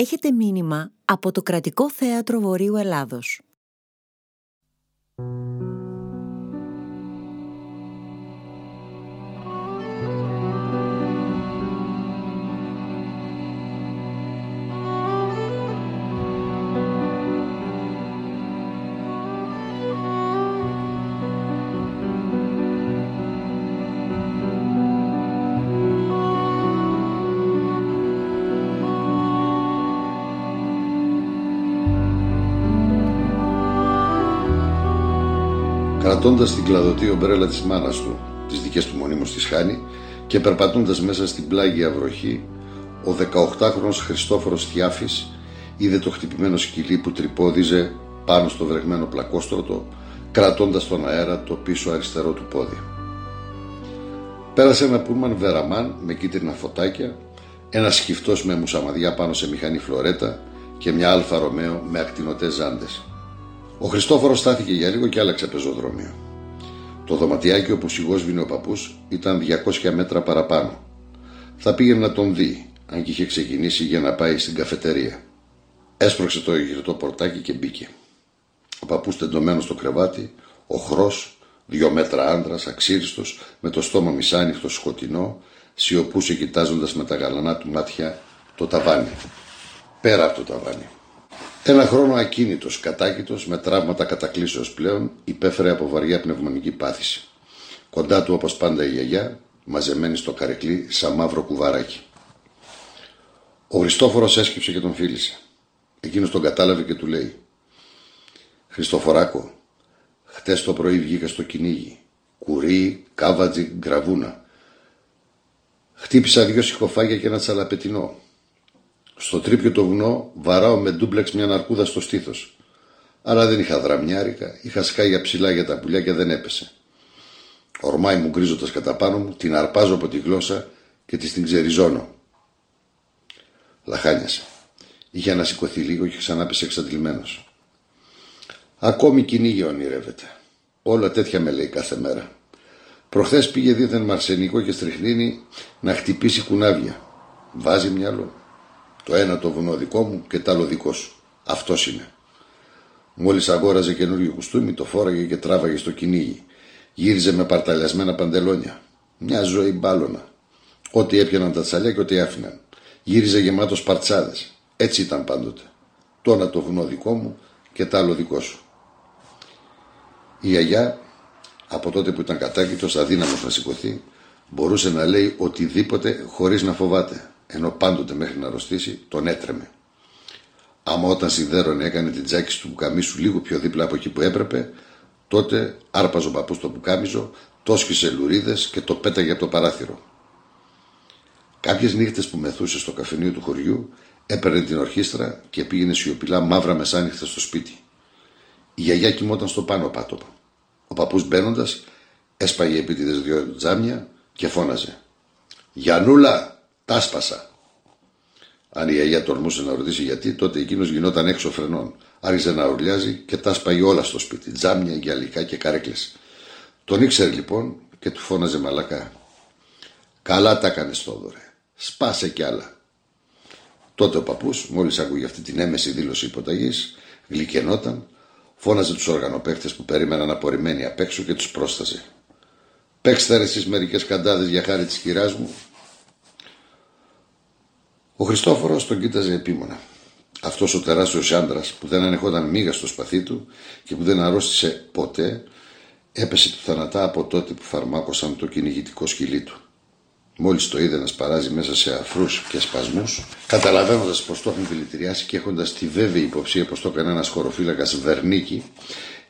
Έχετε μήνυμα από το Κρατικό Θέατρο Βορείου Ελλάδος. Κρατώντα την κλαδωτή ομπρέλα της μάνα του, τις δικές του μονίμως της χάνει, και περπατώντας μέσα στην πλάγια βροχή, ο 18χρονο Χριστόφορος Θιάφης είδε το χτυπημένο σκυλί που τρυπώδιζε πάνω στο βρεγμένο πλακόστρωτο, κρατώντας τον αέρα το πίσω αριστερό του πόδι. Πέρασε ένα πούλμαν βεραμάν με κίτρινα φωτάκια, ένας σκυφτός με μουσαμαδιά πάνω σε μηχανή φλωρέτα και μια αλφα Ρωμαίο με ακτινοτές ζάντες. Ο Χριστόφορος στάθηκε για λίγο και άλλαξε πεζοδρόμιο. Το δωματιάκι όπου σιγόσβηνε ο παππούς ήταν 200 μέτρα παραπάνω. Θα πήγαινε να τον δει, αν και είχε ξεκινήσει για να πάει στην καφετερία. Έσπρωξε το γυρτό πορτάκι και μπήκε. Ο παππούς τεντωμένος στο κρεβάτι, οχρό, δύο μέτρα άντρας, αξίριστος, με το στόμα μισάνυχτο σκοτεινό, σιωπούσε κοιτάζοντας με τα γαλανά του μάτια το ταβάνι. Πέρα από το ταβάνι. Ένα χρόνο ακίνητος, κατάκητος, με τραύματα κατακλείσεως πλέον, υπέφερε από βαριά πνευμονική πάθηση. Κοντά του όπως πάντα η γιαγιά, μαζεμένη στο καρεκλί σαν μαύρο κουβαράκι. Ο Χριστόφορος έσκυψε και τον φίλησε. Εκείνος τον κατάλαβε και του λέει «Χριστοφοράκο, χτες το πρωί βγήκα στο κυνήγι. Κουρί, κάβατζι, γκραβούνα. Χτύπησα δυο σιχοφάγια και ένα τσαλαπετινό. Στο τρίπιο το βουνό βαράω με ντούμπλεξ μια ναρκούδα στο στήθος. Αλλά δεν είχα δραμιάρικα, είχα σκάγια ψηλά για τα πουλιά και δεν έπεσε. Ορμάει μου γκρίζοντας κατά πάνω μου, την αρπάζω από τη γλώσσα και της την ξεριζώνω. Λαχάνιασε. Είχε ανασηκωθεί λίγο και ξανά πέσε εξαντλημένος. Ακόμη κυνήγι ονειρεύεται. Όλα τέτοια με λέει κάθε μέρα. Προχθές πήγε δίθεν μαρσενικό και στριχνίνη να χτυπήσει κουνάβια. Βάζει μυαλό. Το ένα το βουνό δικό μου και το άλλο δικό σου. Αυτός είναι. Μόλις αγόραζε καινούριο κουστούμι, το φόραγε και τράβαγε στο κυνήγι. Γύριζε με παρταλιασμένα παντελόνια. Μια ζωή μπάλωνα. Ό,τι έπιαναν τα τσαλιά και ό,τι άφηναν. Γύριζε γεμάτος παρτσάδες. Έτσι ήταν πάντοτε. Το ένα το βουνό δικό μου και το άλλο δικό σου. Η αγιά, από τότε που ήταν κατάκητο, αδύναμος να σηκωθεί, μπορούσε να λέει οτιδήποτε χωρίς να φοβάται ενώ πάντοτε μέχρι να αρρωστήσει τον έτρεμε. Άμα όταν σιδέρωνε έκανε την τζάκη του πουκαμίσου λίγο πιο δίπλα από εκεί που έπρεπε, τότε άρπαζε ο παππούς το πουκάμιζο, το σκίσε λουρίδες και το πέταγε από το παράθυρο. Κάποιες νύχτες που μεθούσε στο καφενείο του χωριού, έπαιρνε την ορχήστρα και πήγαινε σιωπηλά μαύρα μεσάνυχτα στο σπίτι. Η γιαγιά κοιμόταν στο πάνω πάτωπα. Ο παππούς μπαίνοντας, έσπαγε επίτηδες δυο τζάμια και φώναζε. Γιανούλα, Τάσπασα. Αν η γιαγιά τορμούσε να ρωτήσει γιατί, τότε εκείνος γινόταν έξω φρενών. Άρχιζε να ουρλιάζει και τάσπαγε όλα στο σπίτι. Τζάμια, γυαλικά και καρέκλε. Τον ήξερε λοιπόν και του φώναζε μαλακά. Καλά τα έκανες Θόδωρε. Σπάσε κι άλλα. Τότε ο παππούς, μόλις άκουγε αυτή την έμεση δήλωση υποταγής, γλυκενόταν, φώναζε τους οργανοπαίχτε που περίμεναν απορριμμένοι απ' έξω και τους πρόσταζε. Παίξτε εσείς μερικές καντάδες για χάρη της κυράς μου ο Χριστόφορος τον κοίταζε επίμονα. Αυτός ο τεράστιος άντρας που δεν ανεχόταν μίγα στο σπαθί του και που δεν αρρώστησε ποτέ, έπεσε του θανατά από τότε που φαρμάκωσαν το κυνηγητικό σκυλί του. Μόλις το είδε να σπαράζει μέσα σε αφρούς και σπασμούς, καταλαβαίνοντας πως το έχουν δηλητηριάσει και έχοντας τη βέβαιη υποψία πως το έκανε ένας χωροφύλακας Βερνίκη,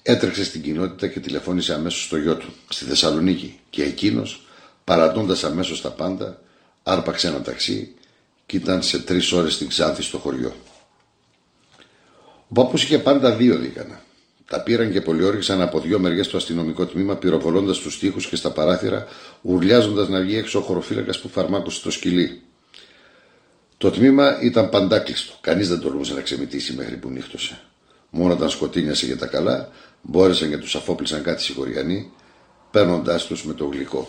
έτρεξε στην κοινότητα και τηλεφώνησε αμέσως στο γιο του, στη Θεσσαλονίκη. Και εκείνος, παρατώντας αμέσως τα πάντα, άρπαξε ένα ταξί και ήταν σε τρεις ώρες στην Ξάνθη στο χωριό. Ο παππούς είχε πάντα δύο δίκανα. Τα πήραν και πολιόριξαν από δύο μεριές στο αστυνομικό τμήμα, πυροβολώντας τους τοίχου και στα παράθυρα, ουρλιάζοντας να βγει έξω ο χωροφύλακας που φαρμάκωσε το σκυλί. Το τμήμα ήταν παντάκλειστο. Κανείς δεν τολμούσε να ξεμητήσει μέχρι που νύχτωσε. Μόνο όταν σκοτίνιασε για τα καλά, μπόρεσαν και τους αφόπλησαν κάτι σιγοριανοί, παίρνοντάς τους με το γλυκό.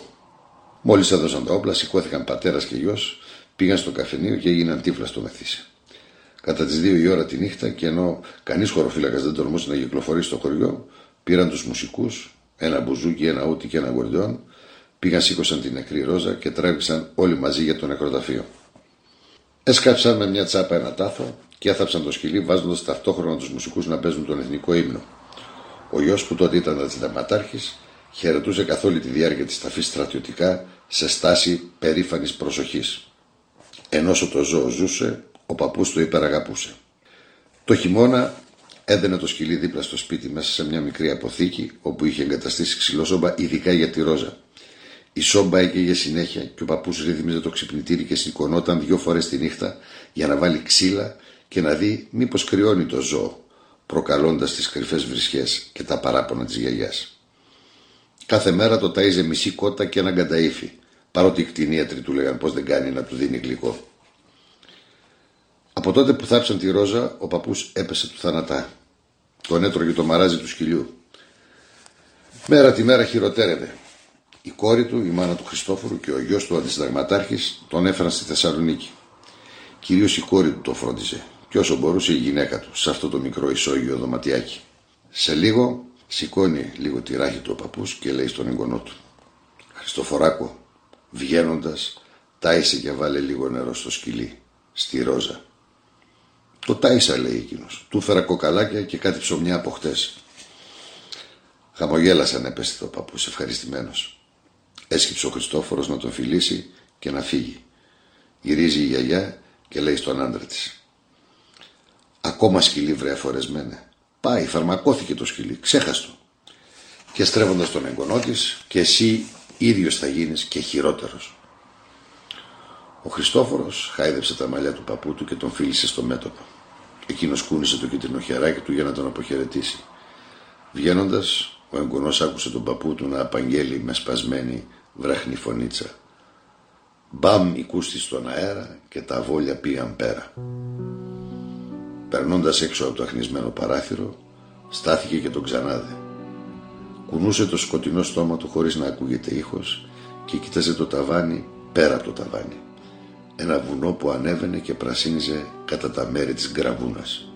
Μόλις έδωσαν τα όπλα, σηκώθηκαν πατέρας και γιος Πήγαν στο καφενείο και έγιναν τύφλα στο μεθύσι. Κατά τις 2 η ώρα τη νύχτα και ενώ κανείς χωροφύλακας δεν τολμούσε να κυκλοφορήσει στο χωριό, πήραν τους μουσικούς, ένα μπουζούκι, ένα ούτι και ένα γορδιόν, πήγαν, σήκωσαν την νεκρή ρόζα και τράβηξαν όλοι μαζί για το νεκροταφείο. Έσκαψαν με μια τσάπα ένα τάφο και έθαψαν το σκυλί βάζοντας ταυτόχρονα τους μουσικούς να παίζουν τον εθνικό ύμνο. Ο γιος που τότε ήταν συνταγματάρχη χαιρετούσε καθ' όλη τη διάρκεια της ταφής στρατιωτικά σε στάση περήφανης προσοχής. Ενώ το ζώο ζούσε, ο παππούς το υπεραγαπούσε. Το χειμώνα έδαινε το σκυλί δίπλα στο σπίτι μέσα σε μια μικρή αποθήκη όπου είχε εγκαταστήσει ξυλόσομπα ειδικά για τη ρόζα. Η σόμπα έκαιγε συνέχεια και ο παππούς ρύθμιζε το ξυπνητήρι και σηκωνόταν δυο φορές τη νύχτα για να βάλει ξύλα και να δει μήπως κρυώνει το ζώο, προκαλώντας τις κρυφές βρισχές και τα παράπονα της γιαγιάς. Κάθε μέρα το ταΐζε μισή κότα και ένα κανταήφι, παρότι οι κτηνίατροι του λέγαν πως δεν κάνει να του δίνει γλυκό. Από τότε που θάψαν τη ρόζα, ο παππούς έπεσε του θανατά. Τον έτρωγε το μαράζι του σκυλιού. Μέρα τη μέρα χειροτέρευε. Η κόρη του, η μάνα του Χριστόφορου και ο γιος του αντισυνταγματάρχης τον έφεραν στη Θεσσαλονίκη. Κυρίως η κόρη του το φρόντιζε και όσο μπορούσε η γυναίκα του σε αυτό το μικρό ισόγειο δωματιάκι. Σε λίγο σηκώνει λίγο τη ράχη του ο παππούς και λέει στον εγγονό του «Χριστοφοράκο, βγαίνοντας, τάισε και βάλε λίγο νερό στο σκυλί, στη ρόζα». Το τάισα λέει εκείνος. Του φέρα κοκαλάκια και κάτι ψωμιά από χτες. Χαμογέλασε ανεπαίσθητο ο παππούς, ευχαριστημένος. Έσκυψε ο Χριστόφορος να τον φιλήσει και να φύγει. Γυρίζει η γιαγιά και λέει στον άντρα της. Ακόμα σκυλί βρε αφορεσμένε. Πάει, φαρμακώθηκε το σκυλί, ξέχαστο. Και στρέφοντα τον εγγονό της, και εσύ ίδιος θα γίνεις και χειρότερος. Ο Χριστόφορος χάιδεψε τα μαλλιά του παππού του και τον φίλησε στο μέτωπο. Εκείνος κούνησε το κίτρινο χεράκι του για να τον αποχαιρετήσει. Βγαίνοντας, ο εγγονός άκουσε τον παππού του να απαγγέλει με σπασμένη βράχνη φωνήτσα. Μπαμ κούστη στον αέρα και τα βόλια πήγαν πέρα. Περνώντας έξω από το αχνισμένο παράθυρο, στάθηκε και τον ξανάδε. Κουνούσε το σκοτεινό στόμα του χωρίς να ακούγεται ήχος και κοίταζε το ταβάνι πέρα από το ταβάνι ένα βουνό που ανέβαινε και πρασίνιζε κατά τα μέρη της γκραβούνας.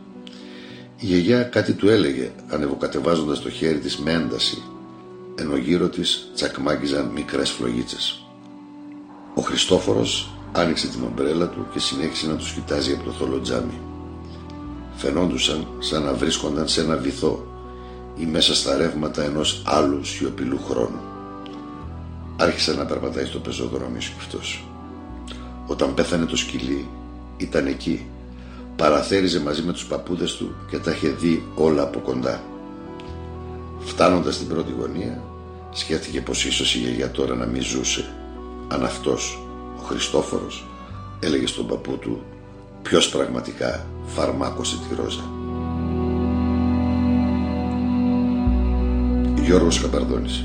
Η γιαγιά κάτι του έλεγε ανεβοκατεβάζοντας το χέρι της με ένταση ενώ γύρω της τσακμάκιζαν μικρές φλογίτσες. Ο Χριστόφορος άνοιξε την ομπρέλα του και συνέχισε να τους κοιτάζει από το θολό τζάμι. Φαινόντουσαν σαν να βρίσκονταν σε ένα βυθό ή μέσα στα ρεύματα ενός άλλου σιωπηλού χρόνου. Άρχισε να περπατάει στο πεζοδρόμιο σκεφτός. Όταν πέθανε το σκυλί ήταν εκεί. Παραθέριζε μαζί με τους παππούδες του και τα είχε δει όλα από κοντά. Φτάνοντας στην πρώτη γωνία σκέφτηκε πως ίσως η γιαγιά τώρα να μην ζούσε. Αν αυτός, ο Χριστόφορος, έλεγε στον παππού του ποιος πραγματικά φαρμάκωσε τη ρόζα. Γιώργος Καπαρδόνης